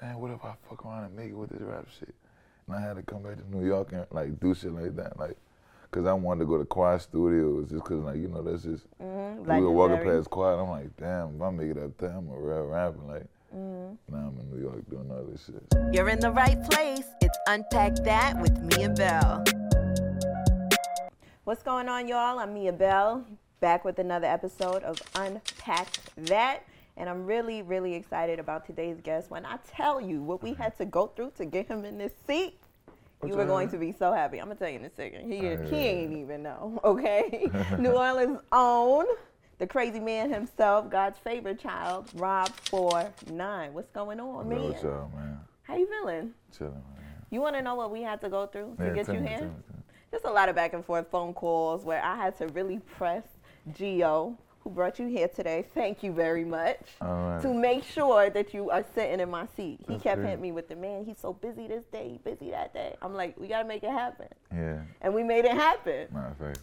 man, what if I fuck around and make it with this rap shit? And I had to come back to New York and like do shit like that, like, cause I wanted to go to Quiet Studios, just cause like you know that's just Mm-hmm. we were walking past Quiet. I'm like, damn, if I make it up there, I'm a real rapper. Like, now I'm in New York doing all this shit. You're in the right place. It's Unpack That with Miabelle. What's going on, y'all? I'm Miabelle, back with another episode of Unpack That. And I'm really, really excited about today's guest. When I tell you what we had to go through to get him in this seat, you were going to be so happy. I'm gonna tell you in a second. He, Oh, he ain't even know, okay? New Orleans' own, the crazy man himself, God's favorite child, Rob Four Nine. What's going on, man? y'all, man. How you feeling? Chilling, man. You want to know what we had to go through to Yeah, get you me, here? tell me, tell me. Just a lot of back and forth phone calls where I had to really press Gio, who brought you here today. Thank you very much. All right. To make sure that you are sitting in my seat. He That's kept great. hitting me with the man, he's so busy this day, busy that day. I'm like, we got to make it happen. Yeah, And we made it happen.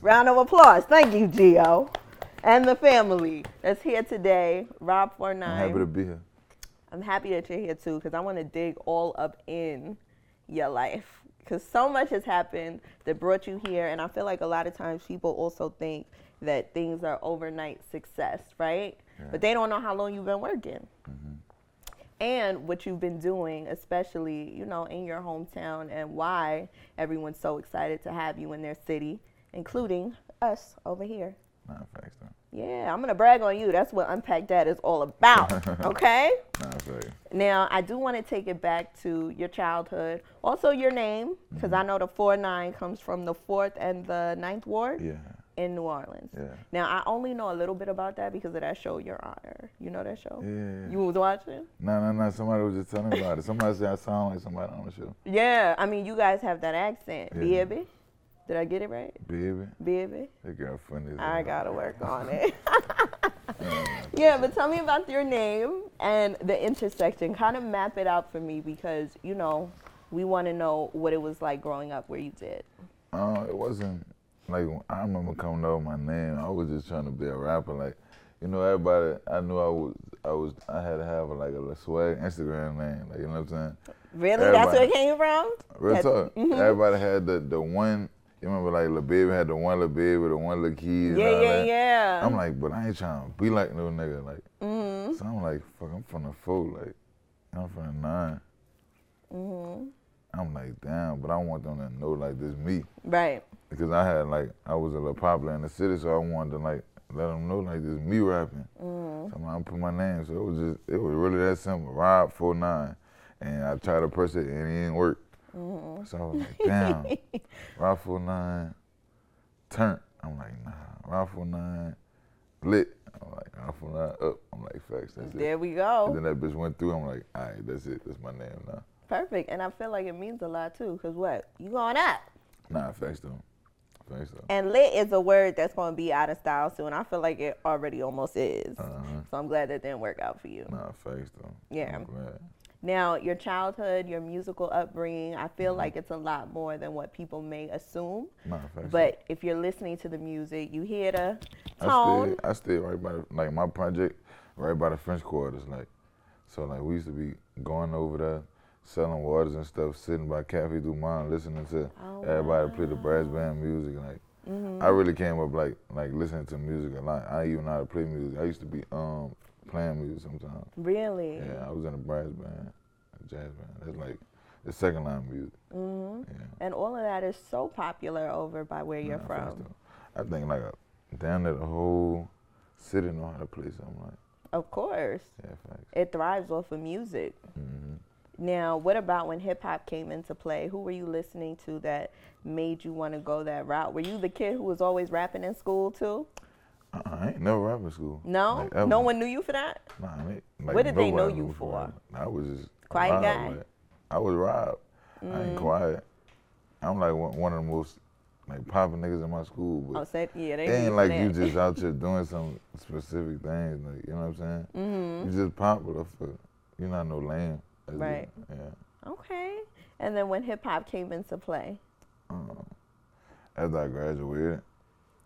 Round of applause. Thank you, Gio. And the family that's here today, Rob 49. I'm happy to be here. I'm happy that you're here too because I want to dig all up in your life because so much has happened that brought you here. And I feel like a lot of times people also think that things are overnight success, right? Yeah. But they don't know how long you've been working. Mm-hmm. And what you've been doing, especially, you know, in your hometown, and why everyone's so excited to have you in their city, including us over here. Matter of fact, though. Yeah, I'm gonna brag on you. That's what Unpack That is all about. Okay? Now, I do want to take it back to your childhood. Also, your name, because I know the 4 9 comes from the 4th and the ninth Ward Yeah, in New Orleans. yeah. Now, I only know a little bit about that because of that show, Your Honor. You know that show? Yeah. You was watching? No, no, no. Somebody was just telling me about it. Somebody said I sound like somebody on the show. Yeah, I mean, you guys have that accent. Yeah. Baby? Did I get it right? Baby, Baby? that girl funny I gotta work on it. Yeah. Yeah, but tell me about your name and the intersection. Kind of map it out for me because, you know, we want to know what it was like growing up where you did. Uh, it wasn't like I remember coming over my name. I was just trying to be a rapper. Like, you know, everybody. I knew I was. I was. I had to have a, like a swag Instagram name. Like, you know what I'm saying? Really? That's where it came from? Real talk. mhm. Everybody had the the one. You remember like Lil Baby had the one Lil Baby, the one Lil Key. And Yeah, yeah, that. yeah. I'm like, but I ain't trying to be like no nigga. Like, mm-hmm. so I'm like, fuck, I'm from the four. Like, I'm from the nine. Mm-hmm. I'm like, damn, but I want them to know like this me. Right. because I had like I was a little popular in the city, so I wanted to like let them know like this me rapping. Mm-hmm. So I'm put my name, so it was just it was really that simple. Rob 49, and I tried to press it and it didn't work. Mm-hmm. So I was like, damn, Rob 49, turn. I'm like, nah, Rob 49, lit. I'm like, Rob 49 up. I'm like, facts, that's it. There we And go. then that bitch went through. I'm like, all right, that's it. That's my name now. Perfect. And I feel like it means a lot too because what? You going up. Nah, facts though. Facts though. And lit is a word that's going to be out of style soon. I feel like it already almost is. Uh-huh. So I'm glad that didn't work out for you. Nah, facts though. Yeah. I'm glad. Now, your childhood, your musical upbringing, I Mm-hmm. feel like it's a lot more than what people may assume. Nah, facts. But if you're listening to the music, you hear the I tone. I stayed right by the, like my project, right by the French quarters. Like, so like we used to be going over there, selling waters and stuff, sitting by Cafe Du Monde, listening to Oh, everybody play the brass band music. Like, Mm-hmm. I really came up like like listening to music a lot. I even know how to play music. I used to be um playing music sometimes. Really? Yeah, I was in a brass band, a jazz band. That's like the second line music. hmm Yeah. And all of that is so popular over by where you're facts from. I think like a, down there the whole city know how to play something like. Of course. Yeah, facts. It thrives off of music. hmm Now, what about when hip hop came into play? Who were you listening to that made you want to go that route? Were you the kid who was always rapping in school too? Uh, I ain't never rap in school. No? Like, no one knew you for that? Nah, I ain't, like, What did they know you knew for? I was just Quiet Rob, guy? like, I was Rob. I Mm. ain't quiet. I'm like one, of the most like popping niggas in my school, but Oh, said, yeah, they it knew ain't like that. you just out here doing some specific things. Like you know what I'm saying? hmm You just popular for you're not no lame. Right. Yeah. Okay. And then when hip hop came into play, Um, after I graduated,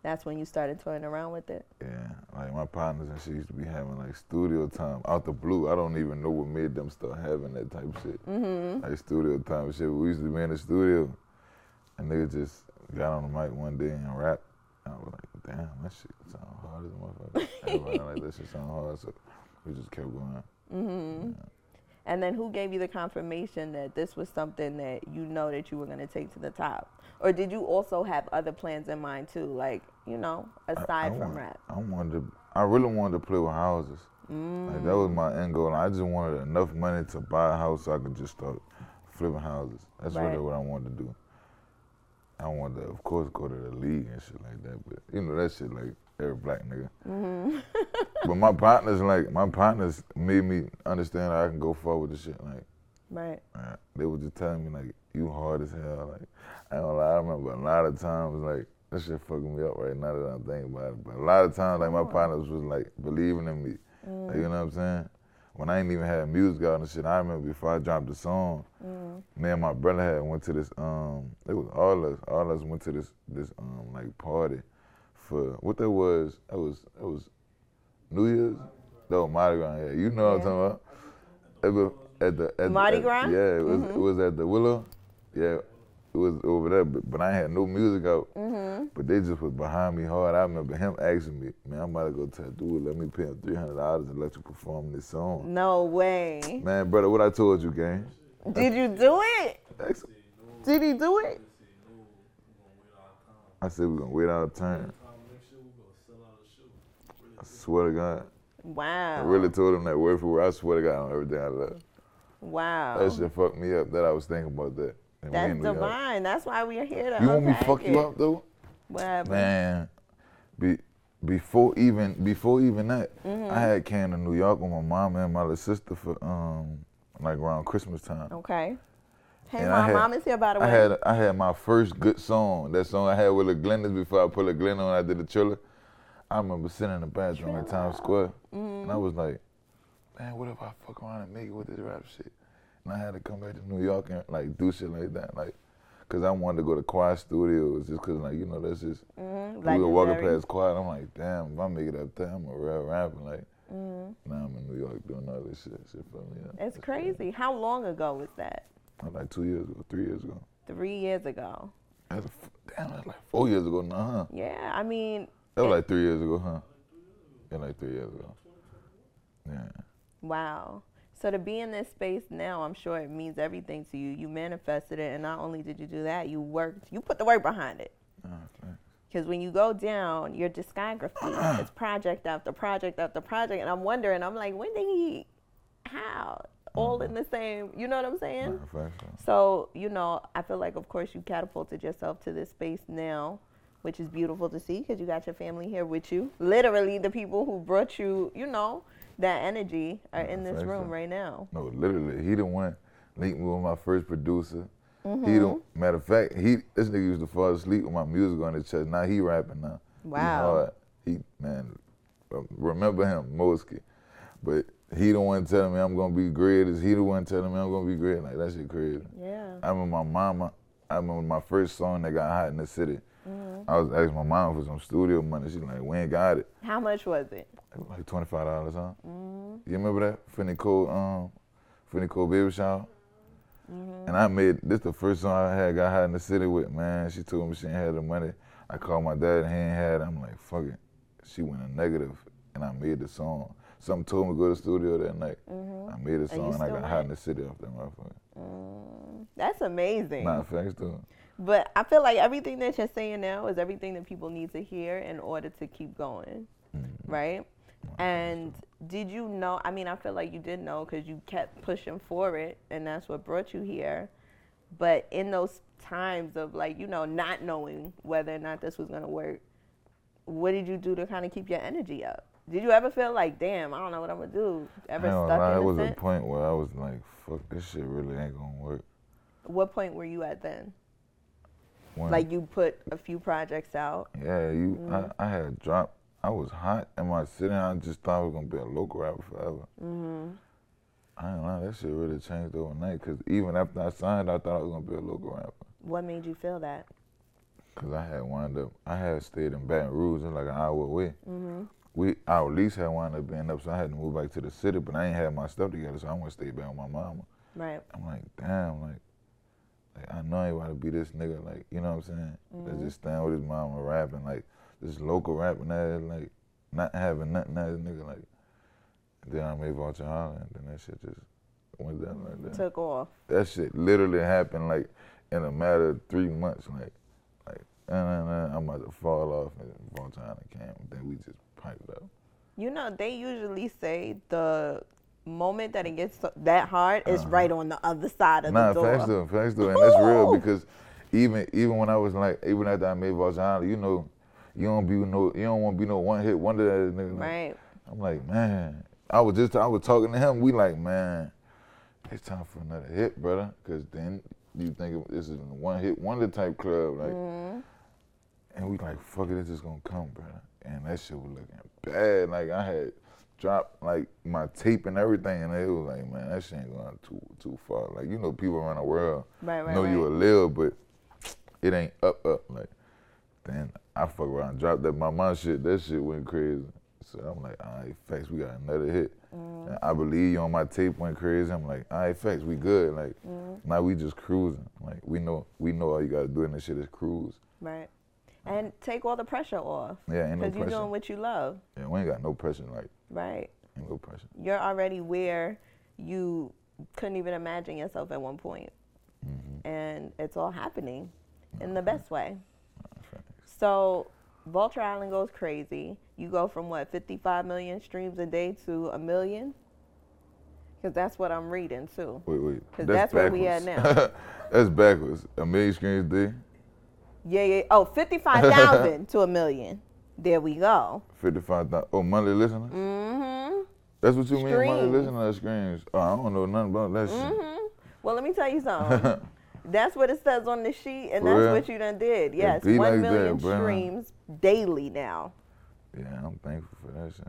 that's when you started toying around with it. yeah, like my partners and she used to be having like studio time out the blue. I don't even know what made them start having that type of shit. Mm-hmm. Like studio time and shit. We used to be in the studio and they just got on the mic one day and rap. I was like, damn, that shit sound hard as a motherfucker. Everybody like that shit sound hard, so we just kept going. Mm-hmm. And then who gave you the confirmation that this was something that you know that you were going to take to the top? Or did you also have other plans in mind too, like, you know, aside I, I from want- rap? I wanted to, I really wanted to play with houses. Like that was my end goal. I just wanted enough money to buy a house so I could just start flipping houses. That's Right. really what I wanted to do. I wanted to, of course, go to the league and shit like that, but you know that shit like every black nigga. Mm-hmm. but my partners, like my partners, made me understand I can go forward with the shit. Like Right. uh, they were just telling me like you hard as hell. Like I don't lie, I remember a lot of times like that shit fucking me up right now that I'm thinking about it. But a lot of times like my partners was like believing in me. Like, you know what I'm saying? When I ain't even had music out and shit, I remember before I dropped the song, me and my brother had went to this um it was all us all us went to this this um like party for what that was it was it was New Year's no Mardi Gras yeah you know what I'm talking about at the at Mardi the, at- Gras? Mm-hmm. yeah it was it was at the Willow yeah it was over there but, but I had no music out Mm-hmm. but they just was behind me hard I remember him asking me man I'm about to go tattoo let me pay him three hundred dollars to let you perform this song No way. man brother what I told you gang Did you do it? Did he do it? I said we're gonna wait our turn. I swear to God. Wow. I really told him that word for word. I swear to God on everything I love. Wow. That shit fucked me up that I was thinking about that. And That's New divine. That's why we are here to You want me to fuck it. you up though? What happened? Man, be, before even before even that, Mm-hmm. I had came to New York with my mom and my little sister for um like around Christmas time. Okay. Hey, And my had- mom is here, by the way. I had I had my first good song. That song I had with the Glendas before I put the Glen on. I did the Triller. I remember sitting in the bathroom at Times Square, and I was like, "Man, what if I fuck around and make it with this rap shit?" And I had to come back to New York and like do shit like that, like, cause I wanted to go to Quiet Studios, just cause like you know that's just Mhm, we were walking past Quiet. I'm like, damn, if I make it up there, I'm a real rapper. Like, Mhm. now I'm in New York doing all this shit. Shit for me. yeah. It's crazy. How long ago was that? Like two years ago, three years ago. Three years ago. That's a damn, that's like four years ago now, huh? Yeah, I mean, That was like three years ago, huh? Yeah, like three years ago. Yeah. wow. So to be in this space now, I'm sure it means everything to you. You manifested it, and not only did you do that, you worked. You put the work behind it. Oh, because when you go down, your discography is project after project after project, and I'm wondering, I'm like, when did he? How? Mm-hmm. All in the same. You know what I'm saying? So, you know, I feel like, of course, you catapulted yourself to this space now, which is beautiful to see because you got your family here with you. Literally, the people who brought you, you know, that energy are in this room though. right now. No, literally, he the one linked me with my first producer. Mm-hmm. He the matter of fact, he this nigga used to fall asleep with my music on his chest. Now he rapping now. Wow. hard. He man, uh, remember him, Mosky. But he the one telling me I'm gonna be great. Is he the one telling me I'm gonna be great? Like that shit crazy. Yeah. I remember my mama. I remember my first song that got hot in the city. Mm-hmm. I was asking my mom for some studio money. She's like, we ain't got it. How much was it? It was like twenty five dollars, huh? Mm-hmm. You remember that? Finny Cole, um, Finny Cole Baby Shower. Mm-hmm. And I made this the first song I had got hot in the city with. Man, she told me she ain't had the money. I called my dad and he ain't had. it. I'm like, fuck it. She went a negative, and I made the song. Something told me to go to the studio that night. I made a Mm-hmm. song and I got hot in the city off that motherfucker. Mm, that's amazing. Nah, thanks to But I feel like everything that you're saying now is everything that people need to hear in order to keep going, Mm-hmm. right? And did you know? I mean, I feel like you did know because you kept pushing for it, and that's what brought you here. But in those times of like, you know, not knowing whether or not this was gonna work, what did you do to kind of keep your energy up? Did you ever feel like, damn, I don't know what I'm gonna do? Ever I stuck lie, in it a was a point where I was like, fuck, this shit really ain't gonna work. What point were you at then? Like you put a few projects out. Yeah, you. Mm. I, I had dropped. I was hot in my city. I just thought I was gonna be a local rapper forever. hmm I don't know. that shit really changed overnight. Cause even after I signed, I thought I was gonna be a local rapper. What made you feel that? Cause I had wound up. I had stayed in Baton Rouge, it's like an hour away. hmm we our lease had wound up being up, so I had to move back to the city. But I ain't had my stuff together, so I want to stay back with my mama. Right. I'm like, damn, like, like I know I want to be this nigga, like, you know what I'm saying? Mm-hmm. That just stand with his mama rapping, like, this local rapping ass, like, not having nothing as nigga, like. Then I made Vulture Island, and then that shit just went down like that. Took off. That shit literally happened like in a matter of three months, like, like, nah, nah, nah, I'm about to fall off, and Vulture Island came, and then we just piped up. You know, they usually say the moment that it gets so, that hard is Uh-huh. right on the other side of Nah, the door. Nah, facts though, facts though, and that's real because even even when I was like, even after I made Valjean, you know, you don't be no, you don't want to be no one hit wonder that nigga. Right. I'm like, man, I was just, I was talking to him. We like, man, it's time for another hit, brother, because then you think this is a one hit wonder type club, like, Mm-hmm. and we like, fuck it, it's just gonna come, brother. And that shit was looking bad. Like I had dropped like my tape and everything, and it was like, man, that shit ain't going too too far. Like you know, people around the world Right, right, know you a right. lil, but it ain't up up. Like then I fuck around, and dropped that my mom shit. That shit went crazy. So I'm like, all right, facts, we got another hit. Mm-hmm. And I believe you on my tape went crazy. I'm like, all right, facts, we good. Like Mm-hmm. now we just cruising. Like we know we know all you gotta do in this shit is cruise. Right. And take all the pressure off. Yeah, ain't no Because you're doing what you love. Yeah, we ain't got no pressure. Like Right. pressure. You're already where you couldn't even imagine yourself at one point. Mm-hmm. And it's all happening in the best way. Facts. So Vulture Island goes crazy. You go from what, 55 million streams a day to a million? Because that's what I'm reading too. Wait, wait. 'Cause that's where we at backwards. that's backwards. A million streams a day, Yeah, yeah. Oh, 55,000 to a million. There we go. fifty-five thousand. Oh, monthly listeners. Mm-hmm. That's what you mean, monthly Streams. listeners screens. Oh, I don't know nothing about that shit. Mm-hmm. Well, let me tell you something. that's what it says on the sheet, and For that's real? what you done did. Yes, be one like million bruh. streams daily now. Yeah, I'm thankful for that shit.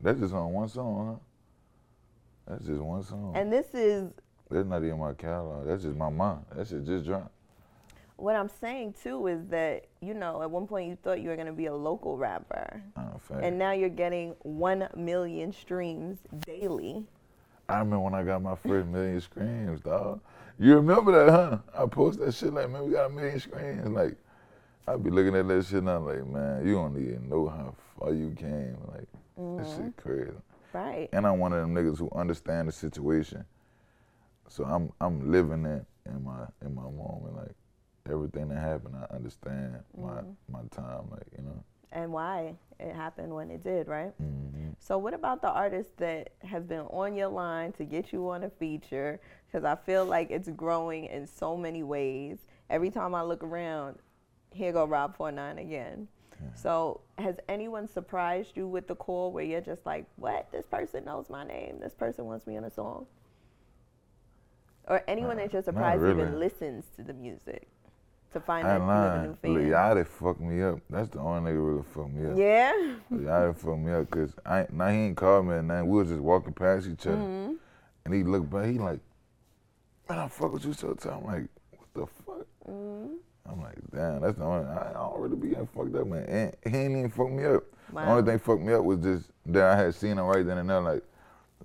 That's just on one song, huh? That's just one song. And this is That's not even my catalog. That's just my mind. That shit just dropped. What I'm saying too is that you know at one point you thought you were gonna be a local rapper, Oh, and now you're getting one million streams daily. I remember when I got my first million screens, dog. You remember that, huh? I post that shit like, man, we got a million screens. Like, I be looking at that shit and I'm like, man, you don't even know how far you came. Like, that shit mm-hmm. crazy. Right. And I'm one of them niggas who understand the situation. So I'm I'm living it in my in my moment. Like everything that happened, I understand my my time. Like you know. And why it happened when it did, right? hmm So, what about the artists that have been on your line to get you on a feature? Because I feel like it's growing in so many ways. Every time I look around, here go Rob 49 again. So, has anyone surprised you with the call where you're just like, what? This person knows my name. This person wants me on a song? Or anyone that you're surprised even listens to the music to find I out ain't you have a lying. new fan? Yachty fucked me up. That's the only nigga really fucked me up. Yeah? Yachty fucked me up because I now he ain't called me and then we was just walking past each other. Mm-hmm. And he looked back, he like, man, I fuck with you so time. I'm like, what the fuck? Mm-hmm. I'm like, damn, that's the only, I, I don't really be getting fucked up, man. And he ain't even fucked me up. The only thing fucked me up was just that I had seen him right then and there. Like,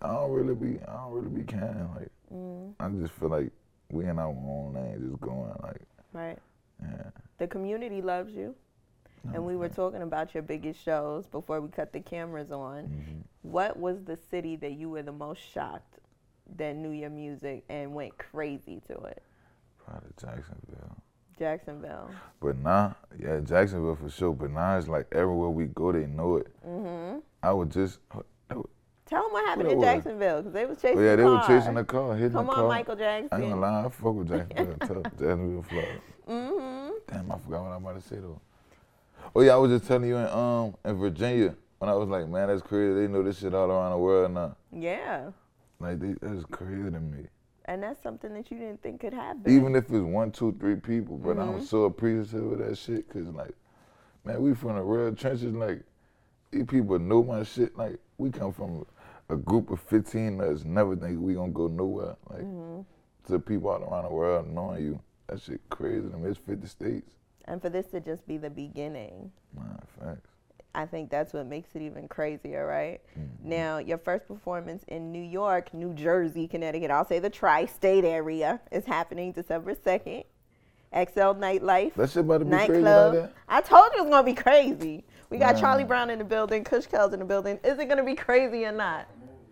I don't really be, I don't really be caring. Like, Mm-hmm. I just feel like we in our own lane, just going. Like, Right. Yeah. The community loves you. And we were talking about your biggest shows before we cut the cameras on. Mm-hmm. What was the city that you were the most shocked that knew your music and went crazy to it? Probably Jacksonville. Jacksonville. But nah, yeah, Jacksonville for sure. But now it's like everywhere we go, they know it. hmm I would just, oh Tell them what happened in? Jacksonville because they was chasing yeah, the they were car. chasing the car, hitting Come the on, car. Michael I ain't gonna lie, I fuck with Jacksonville, tough. Jacksonville, Florida. hmm Damn, I forgot what I'm about to say though. Oh yeah, I was just telling you in um in Virginia when I was like, man, that's crazy. They know this shit all around the world now. Yeah. Like they, that's crazy to me. And that's something that you didn't think could happen. Even if it's one, two, three people, but Mm-hmm. I'm so appreciative of that shit. Cause like, man, we from the real trenches. Like, these people know my shit. Like, we come from a group of 15 that's never think we gonna go nowhere. Like, Mm-hmm. to people all around the world knowing you, that shit crazy to me. It's 50 states. and for this to just be the beginning. Man, facts. I think that's what makes it even crazier, right? Mm-hmm. Now, your first performance in New York, New Jersey, Connecticut, I'll say the tri state area, is happening December 2nd. XL Nightlife. That shit about to be crazy Nightclub. like. I told you it was gonna be crazy. We got Nah. Charlie Brown in the building, Kush Kells in the building. Is it gonna be crazy or not?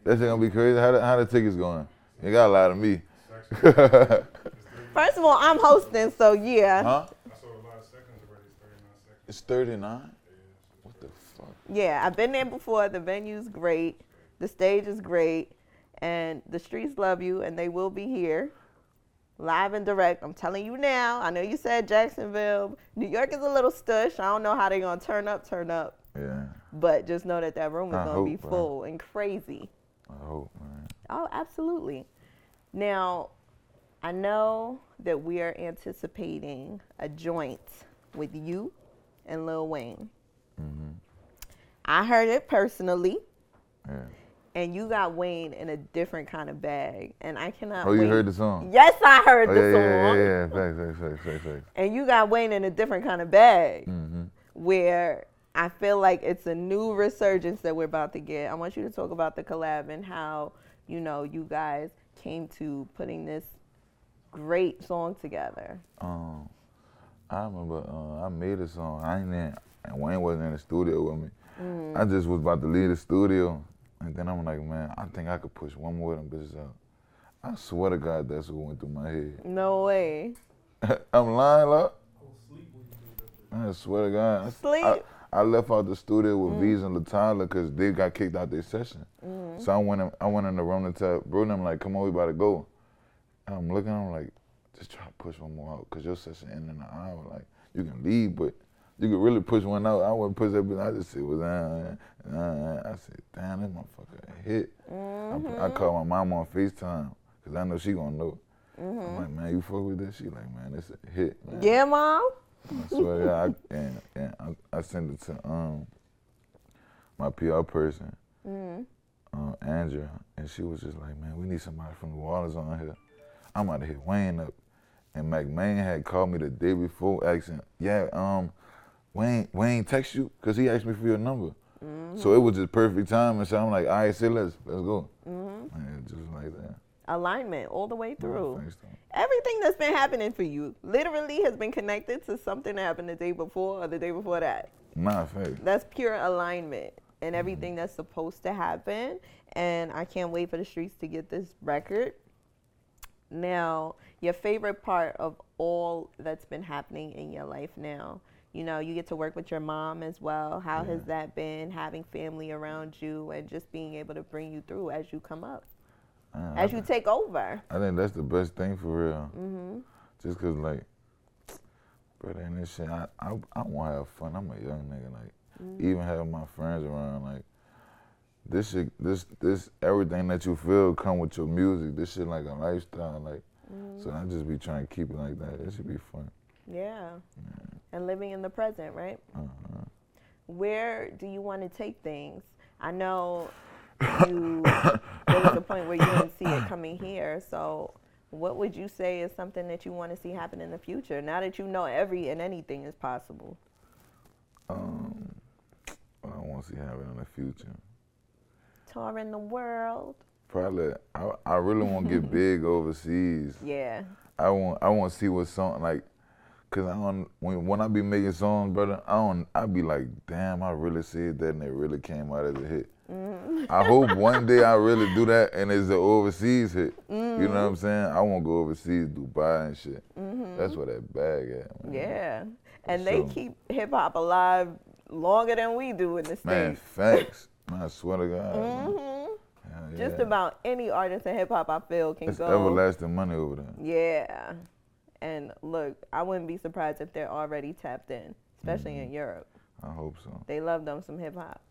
That shit gonna be crazy. How the, how the tickets going? You got a lot of me. First of all, I'm hosting, so yeah. huh? I saw a lot of seconds already, 39 seconds. It's 39? What the fuck? Yeah, I've been there before. The venue's great. The stage is great. And the streets love you, and they will be here. Live and direct. I'm telling you now. I know you said Jacksonville. New York is a little stush. I don't know how they're going to turn up, turn up. Yeah, But just know that that room is I going to be hope, bro. full and crazy. I hope, man. Oh, absolutely. Now, I know that we are anticipating a joint with you and Lil Wayne. Mm-hmm. I heard it personally, Yeah. and you got Wayne in a different kind of bag, and I cannot. Oh, you wait. heard the song? Yes, I heard Oh, the yeah, yeah, song. yeah, yeah. Facts, facts, facts, facts, facts. And you got Wayne in a different kind of bag, Mm-hmm. where I feel like it's a new resurgence that we're about to get. I want you to talk about the collab and how you know you guys came to putting this great song together. Um, I remember uh, I made a song. I ain't in, and Wayne wasn't in the studio with me. Mm. I just was about to leave the studio, and then I'm like, man, I think I could push one more of them bitches out. I swear to God, that's what went through my head. No way. I'm lying, look. I was asleep when you did that. I swear to God. Sleep. I, I left out the studio with mm. V's and Latala because they got kicked out their session. Mm. So I went in, I went in the room to tell Bruno, I'm like, come on, we about to go. And I'm looking, I'm like, just try to push one more out because your session ended in an hour. Like, you can leave, but you could really push one out. I wouldn't push that, but I just said, was uh, I said, damn, that motherfucker hit. I, I mm-hmm. called my mom on FaceTime because I know she gonna know. I'm mm-hmm. like, man, you fuck with this? She like, man, it's a hit, man. Yeah, mom. I swear to God, I, and, and I, I sent it to um my PR person, uh, Andrea, and she was just like, "Man, we need somebody from New Orleans on here. I'm about to hit Wayne up." And McMahon had called me the day before, asking, "Yeah, um, Wayne, Wayne text you because he asked me for your number." So it was just perfect time, and so I'm like, "All right, say let's let's go." And just like that. Alignment all the way through. Though. Everything that's been happening for you literally has been connected to something that happened the day before or the day before that. My facts. That's pure alignment and mm-hmm. everything that's supposed to happen. And I can't wait for the streets to get this record. Now, your favorite part of all that's been happening in your life now. You know, you get to work with your mom as well. How has that been having family around you and just being able to bring you through as you come up, As I- you take over? I think that's the best thing for real. hmm Just cause like, brother, and this shit, I, I, I want to have fun. I'm a young nigga. Like, even having my friends around, like, this shit, this, this, everything that you feel come with your music. This shit like a lifestyle. Like, so I just be trying to keep it like that. It should be fun. Yeah. And living in the present, right? Uh-huh. Where do you want to take things? I know you there was a point where you didn't see it coming here. So what would you say is something that you want to see happen in the future? Now that you know every and anything is possible. Um, I want to see happen in the future. Touring the world. Probably, I, I really want to get big overseas. Yeah. I want I want to see what song like, cause I don't when when I be making songs, brother, I don't I be like, damn, I really said that and it really came out as a hit. I hope one day I really do that and it's an overseas hit. You know what I'm saying? I want to go overseas, Dubai and shit. That's where that bag at. Man. Yeah. And they keep hip hop alive longer than we do in the Man, States. facts. Man, I swear to God. man. hmm Hell Just about any artist in hip hop I feel can go. It's go. everlasting money over there. Yeah. And look, I wouldn't be surprised if they're already tapped in, especially Mm-hmm. in Europe. I hope so. They love them some hip hop.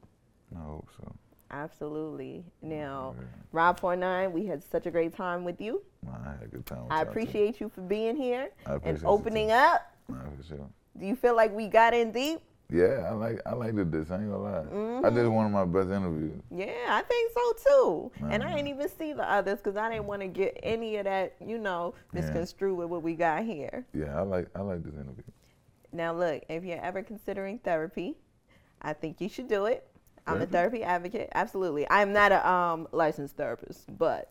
I hope so. Absolutely. Now, Yeah. Rob 49, we had such a great time with you. I had a good time. With I y'all, too. appreciate you for being here and appreciate opening up. For sure. Do you feel like we got in deep? Yeah, I like I liked it this. I ain't gonna lie. I Mm-hmm. did one of my best interviews. Yeah, I think so too. And I didn't even see the others because I didn't want to get any of that, you know, Yeah. misconstrued with what we got here. Yeah, I like I like this interview. Now, look, if you're ever considering therapy, I think you should do it. I'm a Therapy? advocate. Absolutely. I'm not a um, licensed therapist, but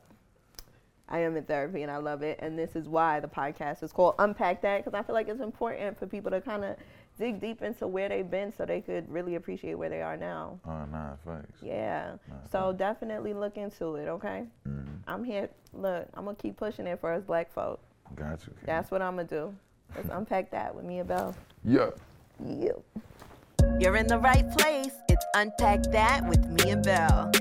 I am in therapy and I love it. And this is why the podcast is called Unpack That because I feel like it's important for people to kind of dig deep into where they've been so they could really appreciate where they are now. Oh, nah, facts. Yeah. Nah, So facts. definitely look into it, okay? Mhm. I'm here. Look, I'm going to keep pushing it for us black folk. Got you. That's what I'm going to do. Let's unpack that with Miabelle. Yeah. You. You're in the right place. It's Unpack That with Miabelle.